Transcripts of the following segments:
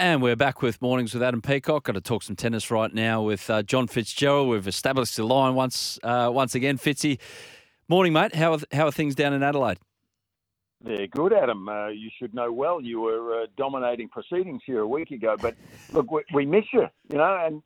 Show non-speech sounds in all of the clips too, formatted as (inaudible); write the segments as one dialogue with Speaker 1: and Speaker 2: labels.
Speaker 1: And we're back with Mornings with Adam Peacock. Got to talk some tennis right now with uh, John Fitzgerald. We've established the line once uh, once again. Fitzy, morning, mate. How are, how are things down in Adelaide?
Speaker 2: They're good, Adam. Uh, you should know well. You were uh, dominating proceedings here a week ago, but look, we, we miss you, you know. And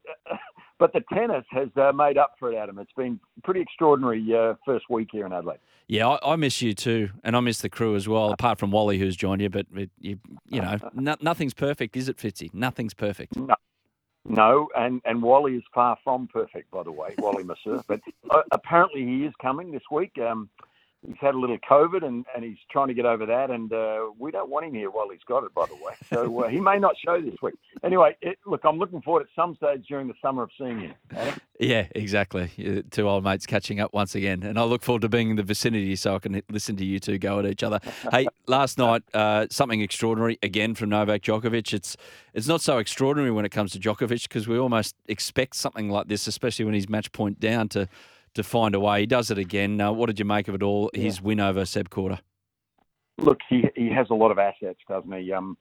Speaker 2: but the tennis has uh, made up for it, Adam. It's been pretty extraordinary uh, first week here in Adelaide.
Speaker 1: Yeah, I, I, miss you too, and I miss the crew as well. Apart from Wally, who's joined you, but it, you, you know, (laughs) no, nothing's perfect, is it, Fitzy? Nothing's perfect.
Speaker 2: No. No, and, and Wally is far from perfect, by the way, Wally Masur. But uh, apparently he is coming this week. Um, he's had a little COVID and, and he's trying to get over that. And uh, we don't want him here while he's got it, by the way. So uh, he may not show this week. Anyway, it, look, I'm looking forward at some stage during the summer of seeing you. Adam.
Speaker 1: Yeah, exactly. Two old mates catching up once again. And I look forward to being in the vicinity so I can listen to you two go at each other. (laughs) hey, last night, uh, something extraordinary again from Novak Djokovic. It's, it's not so extraordinary when it comes to Djokovic because we almost expect something like this, especially when he's match point down to – to find a way. He does it again. Uh, what did you make of it all? Yeah. His win over Seb Korda.
Speaker 2: Look, he he has a lot of assets, doesn't he? Um,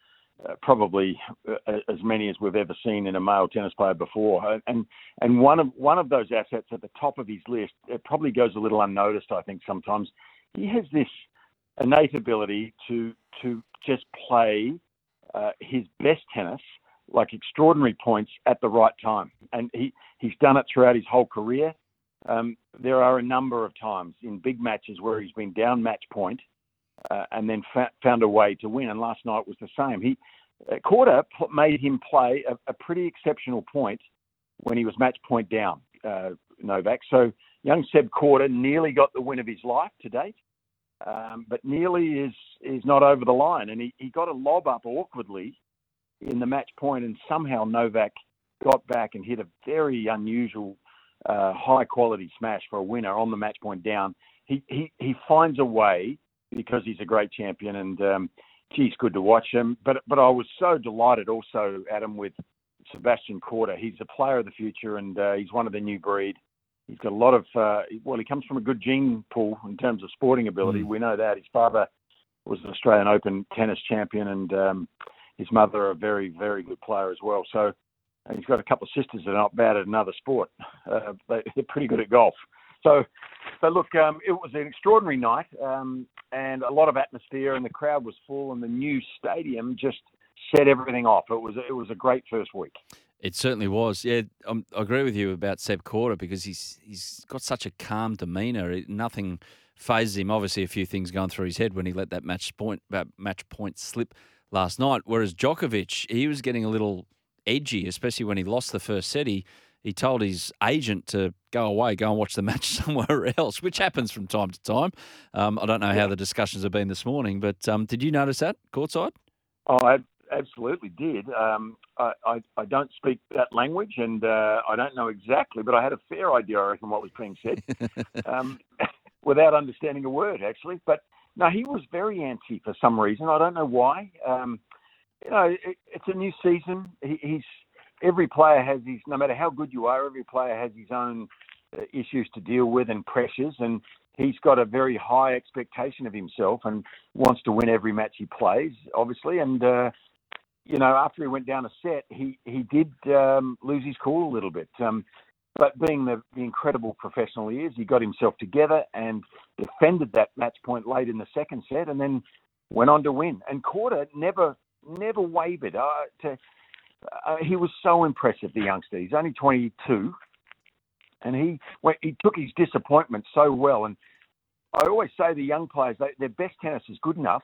Speaker 2: uh, probably uh, as many as we've ever seen in a male tennis player before. Uh, and and one of one of those assets at the top of his list, it probably goes a little unnoticed. I think sometimes he has this innate ability to to just play uh, his best tennis, like extraordinary points at the right time. And he he's done it throughout his whole career. Um, there are a number of times in big matches where he's been down match point, uh, and then fa- found a way to win. And last night was the same. He uh, made him play a, a, pretty exceptional point when he was match point down, uh, Novak. So young Seb Korda nearly got the win of his life to date, um, but nearly is is not over the line. And he, he got a lob up awkwardly in the match point, and somehow Novak got back and hit a very unusual uh, high quality smash for a winner on the match point down. He he he finds a way because he's a great champion and um, geez, good to watch him. But but I was so delighted also, Adam, with Sebastian Korda. He's a player of the future and uh, he's one of the new breed. He's got a lot of uh, well, he comes from a good gene pool in terms of sporting ability. Mm. We know that his father was an Australian Open tennis champion and um, his mother a very very good player as well. So and he's got a couple of sisters that are not bad at another sport. Uh, (laughs) they, are pretty good at golf. So, so look, um, it was an extraordinary night um, and a lot of atmosphere, and the crowd was full, and the new stadium just set everything off. It was it was a great first week.
Speaker 1: It certainly was. Yeah, um, I agree with you about Seb Korda because he's he's got such a calm demeanour. Nothing fazes him. Obviously, a few things going through his head when he let that match point that match point slip last night. Whereas Djokovic, he was getting a little edgy, especially when he lost the first set. He he told his agent to go away, go and watch the (laughs) match somewhere else, which happens from time to time. Um, I don't know how the discussions have been this morning, but um, did you notice that courtside?
Speaker 2: Oh, I absolutely did. Um, I, I, I, don't speak that language, and uh, I don't know exactly, but I had a fair idea, I reckon, what was being said, (laughs) um, (laughs) without understanding a word, actually. But no, he was very antsy for some reason. I don't know why. Um, you know, it, it's a new season. He, he's every player has his. No matter how good you are, every player has his own uh, issues to deal with and pressures, and he's got a very high expectation of himself and wants to win every match he plays, obviously. And uh, you know, after he went down a set, he he did um, lose his cool a little bit. Um, but being the, the incredible professional he is, he got himself together and defended that match point late in the second set, and then went on to win. And Korda never never wavered. Uh, to, uh, he was so impressive, the youngster. He's only 22, and he he took his disappointment so well. And I always say the young players, they, their best tennis is good enough,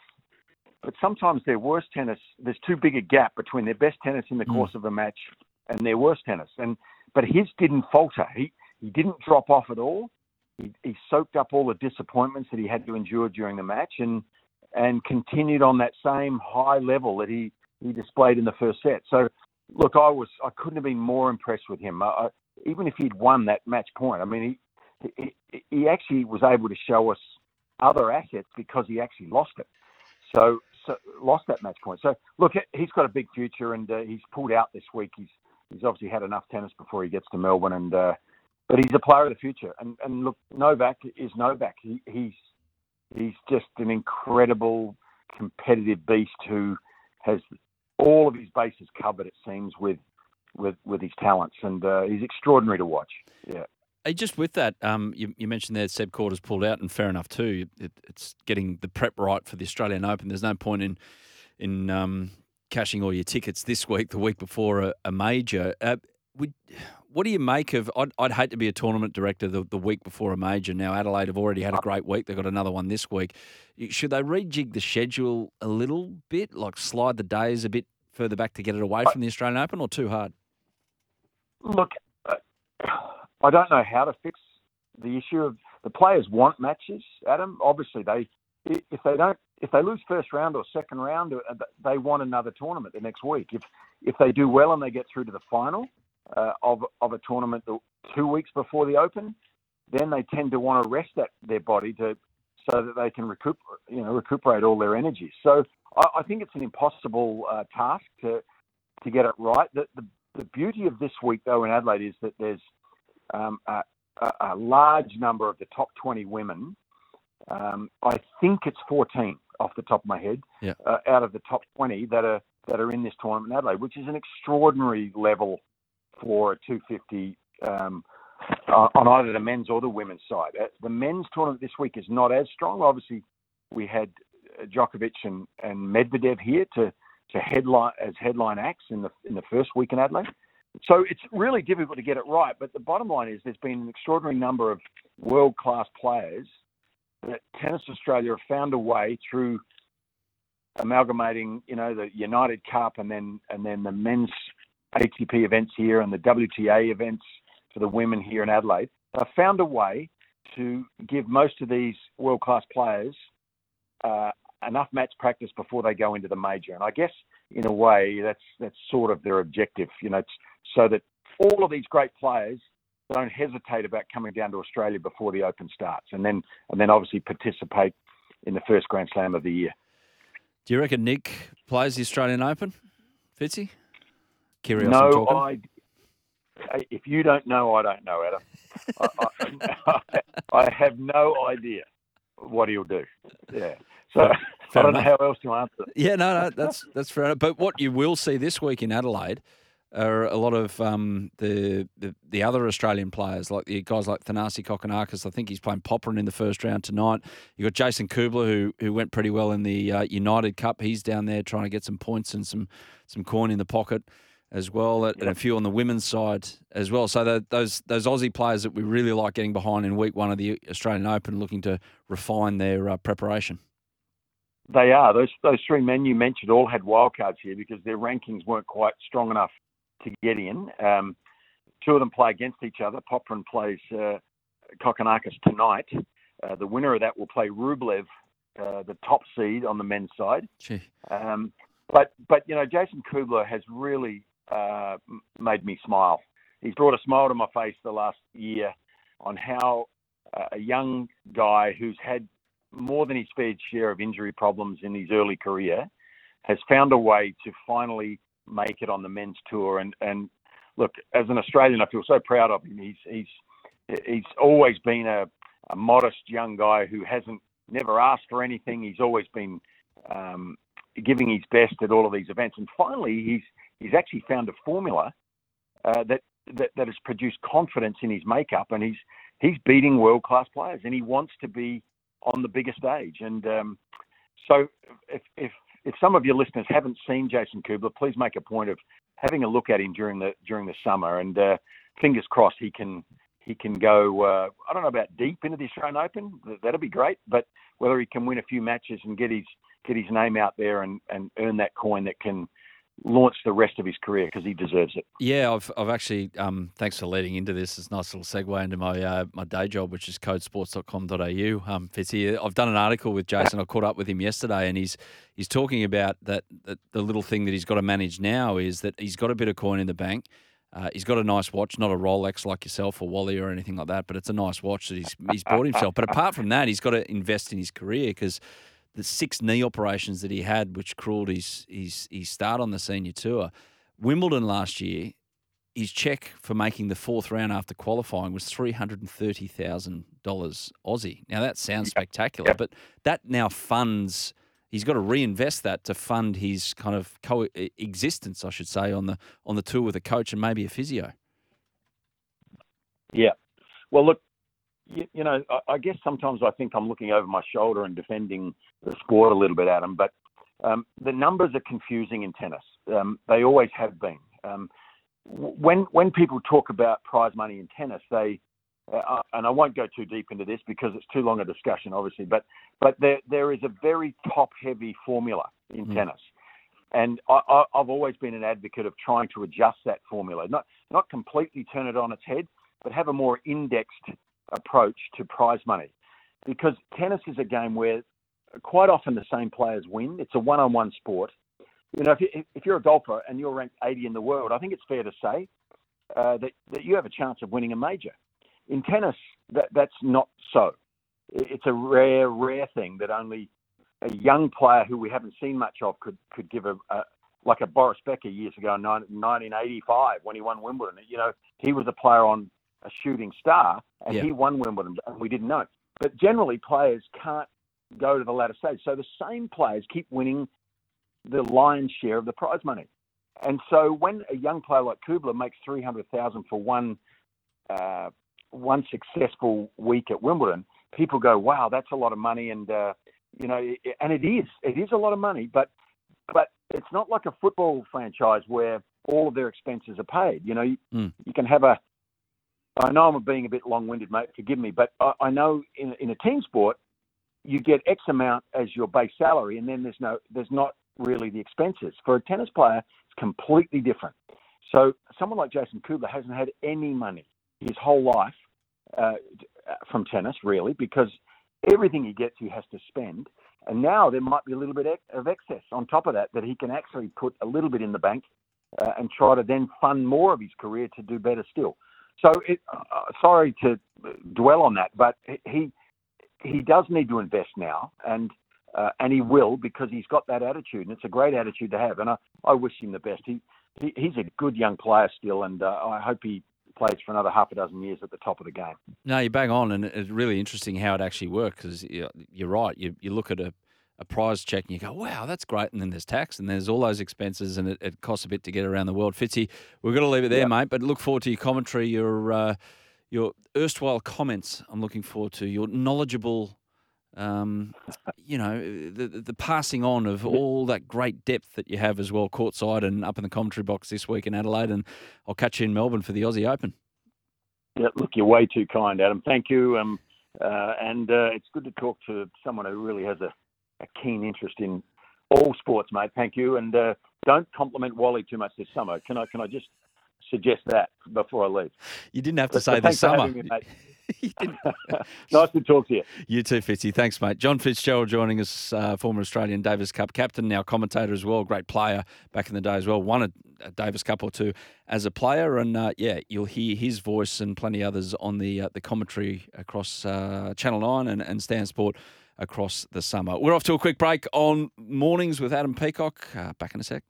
Speaker 2: but sometimes their worst tennis, there's too big a gap between their best tennis in the mm. course of a match and their worst tennis. And but his didn't falter. He he didn't drop off at all. He, he soaked up all the disappointments that he had to endure during the match, and and continued on that same high level that he, he displayed in the first set. So, look, I was I couldn't have been more impressed with him. I, even if he'd won that match point, I mean, he, he he actually was able to show us other assets because he actually lost it. So, so lost that match point. So, look, he's got a big future, and uh, he's pulled out this week. He's he's obviously had enough tennis before he gets to Melbourne, and uh, but he's a player of the future. And and look, Novak is Novak. He, he's he's just an incredible competitive beast who has all of his bases covered. It seems with with with his talents, and uh, he's extraordinary to watch. Yeah.
Speaker 1: Hey, just with that, um, you, you, mentioned there Seb Korda's pulled out, and fair enough too. It, it's getting the prep right for the Australian Open. There's no point in in um, cashing all your tickets this week, the week before a, a major. Uh, would, what do you make of? I'd, I'd, hate to be a tournament director the, the week before a major. Now Adelaide have already had a great week. They've got another one this week. Should they rejig the schedule a little bit, like slide the days a bit further back to get it away from the Australian Open, or too hard?
Speaker 2: Look, uh, I don't know how to fix the issue of the players want matches. Adam, obviously they if they don't if they lose first round or second round, uh, they want another tournament the next week. If if they do well and they get through to the final uh, of of a tournament two weeks before the Open, then they tend to want to rest that their body to so that they can recuperate you know recuperate all their energy. So I, I think it's an impossible uh, task to to get it right. The, the the beauty of this week though in Adelaide is that there's um, a, a, large number of the top 20 women. Um, I think it's 14 off the top of my head
Speaker 1: yeah.
Speaker 2: uh, out of the top 20 that are that are in this tournament in Adelaide, which is an extraordinary level for a 250 um, on either the men's or the women's side. Uh, the men's tournament this week is not as strong. Obviously, we had uh, Djokovic and, and Medvedev here to, to headline as headline acts in the in the first week in Adelaide. So it's really difficult to get it right. But the bottom line is there's been an extraordinary number of world class players that Tennis Australia have found a way through amalgamating, you know, the United Cup and then and then the men's ATP events here and the WTA events for the women here in Adelaide. They've found a way to give most of these world class players uh, enough match practice before they go into the major. And I guess in a way that's that's sort of their objective, you know, so that all of these great players don't hesitate about coming down to Australia before the Open starts, and then and then obviously participate in the first Grand Slam of the year.
Speaker 1: Do you reckon Nick plays the Australian Open, Fitzy?
Speaker 2: Kyrgios no, I. If you don't know, I don't know, Adam. I, I, (laughs) I, have no idea what he'll do. Yeah. So (laughs) I don't enough. know how else to answer.
Speaker 1: Yeah, no, no, that's that's fair enough. But what you will see this week in Adelaide are a lot of um, the, the, the other Australian players, like the guys like Thanasi Kokkinakis. I think he's playing Popyrin in the first round tonight. You got Jason Kubler, who who went pretty well in the uh, United Cup. He's down there trying to get some points and some some coin in the pocket as well, yep. and a few on the women's side as well. So those those Aussie players that we really like getting behind in week one of the Australian Open, looking to refine their uh, preparation.
Speaker 2: They are those those three men you mentioned all had wildcards here because their rankings weren't quite strong enough to get in. Um, two of them play against each other. Popyrin plays uh, Kokkinakis tonight. Uh, the winner of that will play Rublev, uh, the top seed on the men's side. Um, but but you know Jason Kubler has really made me smile. He's brought a smile to my face the last year on how uh, a young guy who's had more than his fair share of injury problems in his early career has found a way to finally make it on the men's tour. And and look, as an Australian, I feel so proud of him. He's he's he's always been a, a modest young guy who hasn't never asked for anything. He's always been um, giving his best at all of these events. And finally, he's he's actually found a formula uh, that, that that has produced confidence in his makeup, and he's he's beating world class players, and he wants to be on the bigger stage. And um, so, if, if if some of your listeners haven't seen Jason Kubler, please make a point of having a look at him during the during the summer, and uh, fingers crossed he can he can go. Uh, I don't know about deep into the Australian Open. That'll be great, but whether he can win a few matches and get his get his name out there and, and earn that coin that can launch the rest of his career because he deserves it.
Speaker 1: Yeah, I've, I've actually, um, thanks for leading into this. It's a nice little segue into my uh, my day job, which is codesports.com.au. Um, Fitzy, I've done an article with Jason. I caught up with him yesterday, and he's he's talking about that, that the little thing that he's got to manage now is that he's got a bit of coin in the bank. Uh, he's got a nice watch, not a Rolex like yourself or Wally or anything like that, but it's a nice watch that he's he's bought himself. But apart from that, he's got to invest in his career because the six knee operations that he had, which cruelled his his his start on the senior tour. Wimbledon last year, his check for making the fourth round after qualifying was three hundred and thirty thousand dollars Aussie. Now that sounds spectacular, but that now funds. He's got to reinvest that to fund his kind of coexistence, I should say, on the on the tour with a coach and maybe a physio.
Speaker 2: Yeah, well, look, you, you know, I, I, guess sometimes I think I'm looking over my shoulder and defending the sport a little bit, Adam. But um, the numbers are confusing in tennis. Um, they always have been. Um, when when people talk about prize money in tennis, they uh, uh, and I won't go too deep into this because it's too long a discussion, obviously. But but there there is a very top heavy formula in mm. tennis. And I, have always been an advocate of trying to adjust that formula, not not completely turn it on its head, but have a more indexed approach to prize money because tennis is a game where quite often the same players win. It's a one on one sport. You know, if, you, if you're a golfer and you're ranked 80 in the world, I think it's fair to say uh, that, that you have a chance of winning a major. In tennis, that, that's not so. It's a rare, rare thing that only a young player who we haven't seen much of could, could give a, a like a Boris Becker years ago in 1985 when he won Wimbledon. You know, he was a player on a shooting star, and yeah. he won Wimbledon, and we didn't know. But generally, players can't go to the latter stage. So the same players keep winning the lion's share of the prize money. And so when a young player like Kubler makes three hundred thousand for one uh, one successful week at Wimbledon, people go, "Wow, that's a lot of money." And uh, you know, and it is, it is a lot of money. But but it's not like a football franchise where all of their expenses are paid. You know, you, mm. you can have a I know I'm being a bit long-winded, mate. Forgive me, but I, I know in, in a team sport, you get X amount as your base salary, and then there's no, there's not really the expenses. For a tennis player, it's completely different. So someone like Jason Kubler hasn't had any money his whole life uh, from tennis, really, because everything he gets, he has to spend. And now there might be a little bit of excess on top of that that he can actually put a little bit in the bank uh, and try to then fund more of his career to do better still. So, it, uh, sorry to dwell on that, but he he does need to invest now, and uh, and he will because he's got that attitude, and it's a great attitude to have. And I, I wish him the best. He, he he's a good young player still, and uh, I hope he plays for another half a dozen years at the top of the game.
Speaker 1: No, you bang on, and it's really interesting how it actually works because you're right. You you look at a a prize check and you go, wow, that's great. And then there's tax and there's all those expenses and it, it costs a bit to get around the world. Fitzy, we're going to leave it there, mate. But look forward to your commentary, your uh, your erstwhile comments. I'm looking forward to your knowledgeable, um, you know, the, the passing on of all that great depth that you have as well, courtside and up in the commentary box this week in Adelaide. And I'll catch you in Melbourne for the Aussie Open.
Speaker 2: Yeah, look, you're way too kind, Adam. Thank you. Um, uh, and uh, it's good to talk to someone who really has a a keen interest in all sports, mate. Thank you, and uh, don't compliment Wally too much this summer. Can I? Can I just suggest that before I leave?
Speaker 1: You didn't have to but, say this summer. Me, (laughs) (laughs)
Speaker 2: nice to talk to you.
Speaker 1: You too, Fitzy. Thanks, mate. John Fitzgerald joining us, uh, former Australian Davis Cup captain, now commentator as well. Great player back in the day as well. Won a, a Davis Cup or two as a player, and uh, yeah, you'll hear his voice and plenty others on the uh, the commentary across uh, Channel Nine and, and Stan Sport across the summer. We're off to a quick break on mornings with Adam Peacock. Uh, back in a sec.